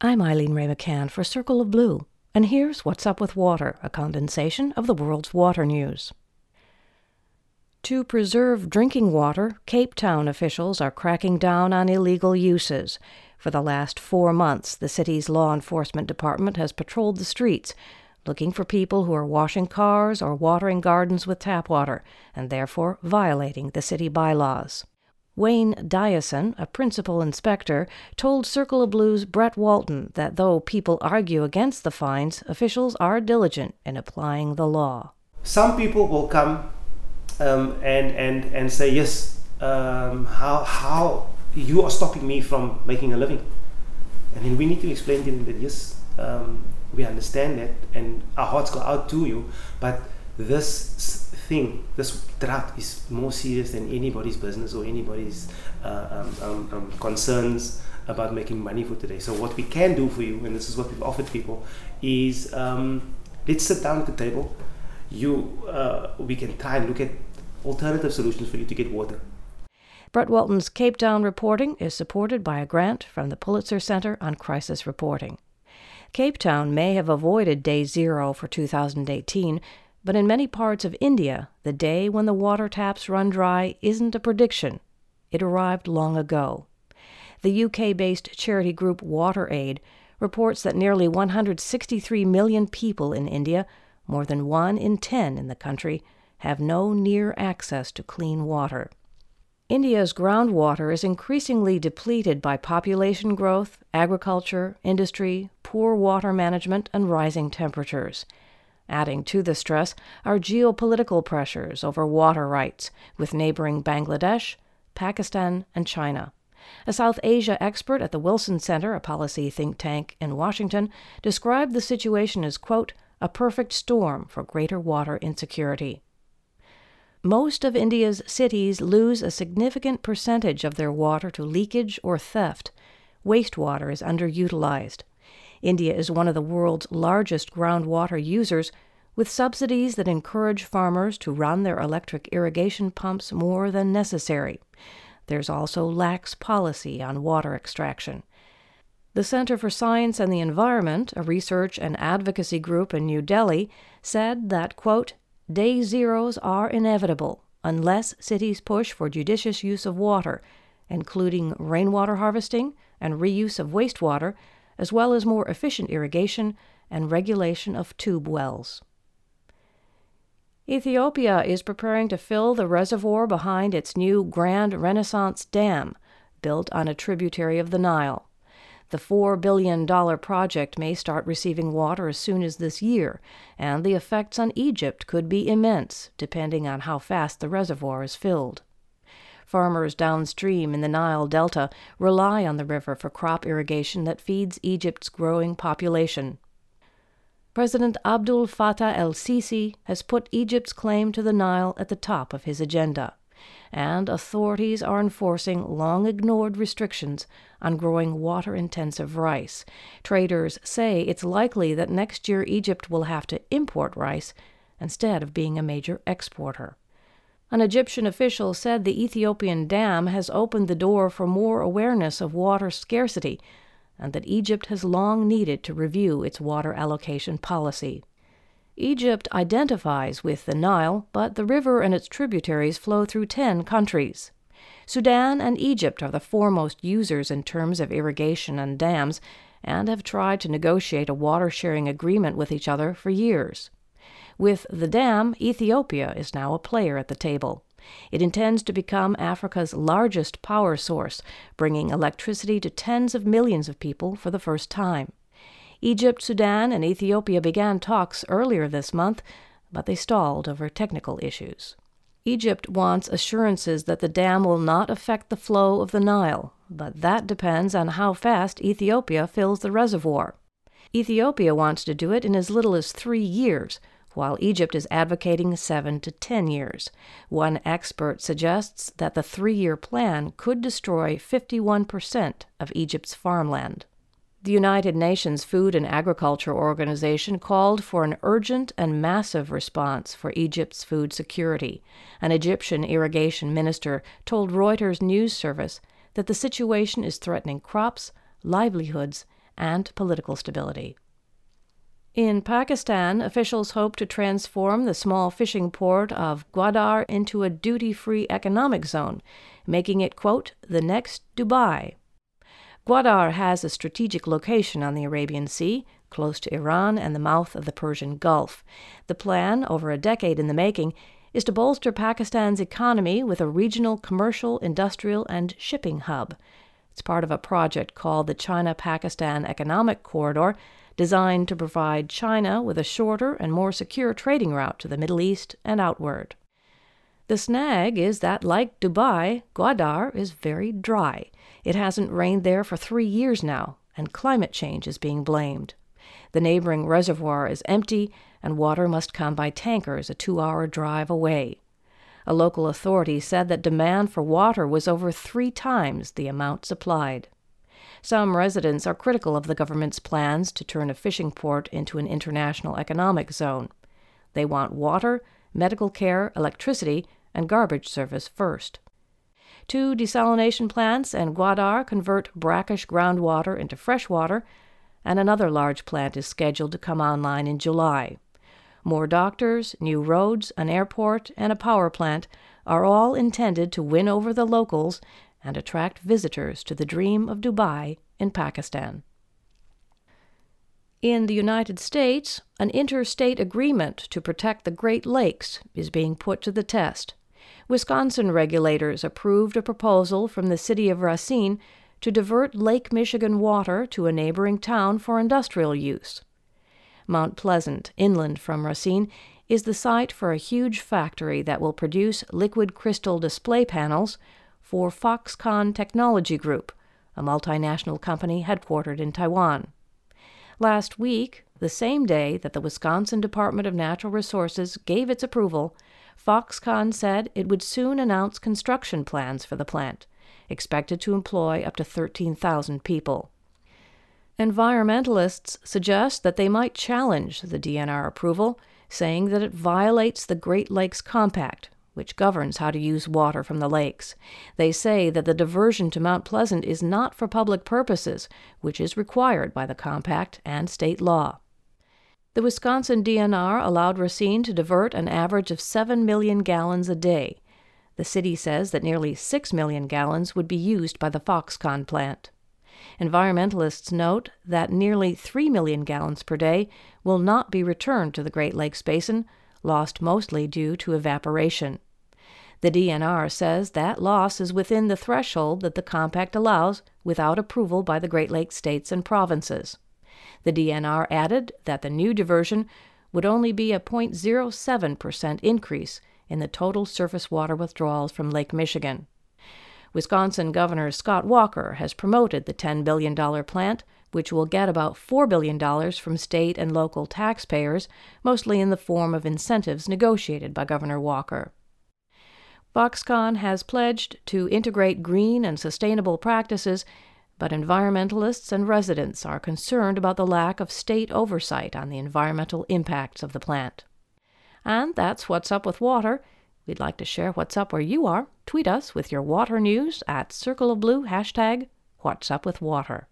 I'm Eileen Wray McCann for Circle of Blue, and here's What's Up with Water, a condensation of the world's water news. To preserve drinking water, Cape Town officials are cracking down on illegal uses. For the last four months, the city's law enforcement department has patrolled the streets, looking for people who are washing cars or watering gardens with tap water, and therefore violating the city bylaws. Wayne Dyson, a principal inspector, told Circle of Blue's Brett Walton that though people argue against the fines, officials are diligent in applying the law. Some people will come um, and, and, and say, Yes, um, how, how you are stopping me from making a living. And then we need to explain to them that, yes, um, we understand that and our hearts go out to you, but this thing, this drought is more serious than anybody's business or anybody's uh, um, um, um, concerns about making money for today. So what we can do for you, and this is what we've offered people, is um, let's sit down at the table. You, uh, we can try and look at alternative solutions for you to get water. Brett Walton's Cape Town reporting is supported by a grant from the Pulitzer Center on Crisis Reporting. Cape Town may have avoided day zero for 2018 but in many parts of India, the day when the water taps run dry isn't a prediction. It arrived long ago. The UK based charity group WaterAid reports that nearly 163 million people in India, more than one in ten in the country, have no near access to clean water. India's groundwater is increasingly depleted by population growth, agriculture, industry, poor water management, and rising temperatures. Adding to the stress are geopolitical pressures over water rights with neighboring Bangladesh, Pakistan, and China. A South Asia expert at the Wilson Center, a policy think tank in Washington, described the situation as, quote, a perfect storm for greater water insecurity. Most of India's cities lose a significant percentage of their water to leakage or theft. Wastewater is underutilized. India is one of the world's largest groundwater users, with subsidies that encourage farmers to run their electric irrigation pumps more than necessary. There's also lax policy on water extraction. The Center for Science and the Environment, a research and advocacy group in New Delhi, said that, quote, day zeros are inevitable unless cities push for judicious use of water, including rainwater harvesting and reuse of wastewater as well as more efficient irrigation and regulation of tube wells. Ethiopia is preparing to fill the reservoir behind its new Grand Renaissance Dam, built on a tributary of the Nile. The $4 billion project may start receiving water as soon as this year, and the effects on Egypt could be immense, depending on how fast the reservoir is filled. Farmers downstream in the Nile Delta rely on the river for crop irrigation that feeds Egypt's growing population. President Abdul Fattah el Sisi has put Egypt's claim to the Nile at the top of his agenda, and authorities are enforcing long ignored restrictions on growing water intensive rice. Traders say it's likely that next year Egypt will have to import rice instead of being a major exporter. An Egyptian official said the Ethiopian dam has opened the door for more awareness of water scarcity and that Egypt has long needed to review its water allocation policy. Egypt identifies with the Nile, but the river and its tributaries flow through 10 countries. Sudan and Egypt are the foremost users in terms of irrigation and dams and have tried to negotiate a water sharing agreement with each other for years. With the dam, Ethiopia is now a player at the table. It intends to become Africa's largest power source, bringing electricity to tens of millions of people for the first time. Egypt, Sudan, and Ethiopia began talks earlier this month, but they stalled over technical issues. Egypt wants assurances that the dam will not affect the flow of the Nile, but that depends on how fast Ethiopia fills the reservoir. Ethiopia wants to do it in as little as three years, while Egypt is advocating seven to ten years. One expert suggests that the three year plan could destroy 51% of Egypt's farmland. The United Nations Food and Agriculture Organization called for an urgent and massive response for Egypt's food security. An Egyptian irrigation minister told Reuters news service that the situation is threatening crops, livelihoods, and political stability. In Pakistan, officials hope to transform the small fishing port of Gwadar into a duty free economic zone, making it, quote, the next Dubai. Gwadar has a strategic location on the Arabian Sea, close to Iran and the mouth of the Persian Gulf. The plan, over a decade in the making, is to bolster Pakistan's economy with a regional commercial, industrial, and shipping hub. It's part of a project called the China Pakistan Economic Corridor, designed to provide China with a shorter and more secure trading route to the Middle East and outward. The snag is that, like Dubai, Gwadar is very dry. It hasn't rained there for three years now, and climate change is being blamed. The neighboring reservoir is empty, and water must come by tankers a two hour drive away. A local authority said that demand for water was over three times the amount supplied. Some residents are critical of the government's plans to turn a fishing port into an international economic zone. They want water, medical care, electricity, and garbage service first. Two desalination plants and Gwadar convert brackish groundwater into fresh water, and another large plant is scheduled to come online in July. More doctors, new roads, an airport, and a power plant are all intended to win over the locals and attract visitors to the dream of Dubai in Pakistan. In the United States, an interstate agreement to protect the Great Lakes is being put to the test. Wisconsin regulators approved a proposal from the city of Racine to divert Lake Michigan water to a neighboring town for industrial use. Mount Pleasant, inland from Racine, is the site for a huge factory that will produce liquid crystal display panels for Foxconn Technology Group, a multinational company headquartered in Taiwan. Last week, the same day that the Wisconsin Department of Natural Resources gave its approval, Foxconn said it would soon announce construction plans for the plant, expected to employ up to 13,000 people. Environmentalists suggest that they might challenge the DNR approval, saying that it violates the Great Lakes Compact, which governs how to use water from the lakes. They say that the diversion to Mount Pleasant is not for public purposes, which is required by the compact and state law. The Wisconsin DNR allowed Racine to divert an average of 7 million gallons a day. The city says that nearly 6 million gallons would be used by the Foxconn plant. Environmentalists note that nearly 3 million gallons per day will not be returned to the Great Lakes Basin, lost mostly due to evaporation. The DNR says that loss is within the threshold that the compact allows without approval by the Great Lakes states and provinces. The DNR added that the new diversion would only be a 0.07% increase in the total surface water withdrawals from Lake Michigan. Wisconsin Governor Scott Walker has promoted the $10 billion plant, which will get about $4 billion from state and local taxpayers, mostly in the form of incentives negotiated by Governor Walker. Foxconn has pledged to integrate green and sustainable practices, but environmentalists and residents are concerned about the lack of state oversight on the environmental impacts of the plant. And that's What's Up with Water. We'd like to share what's up where you are. Tweet us with your water news at Circle of Blue hashtag What's Up with Water.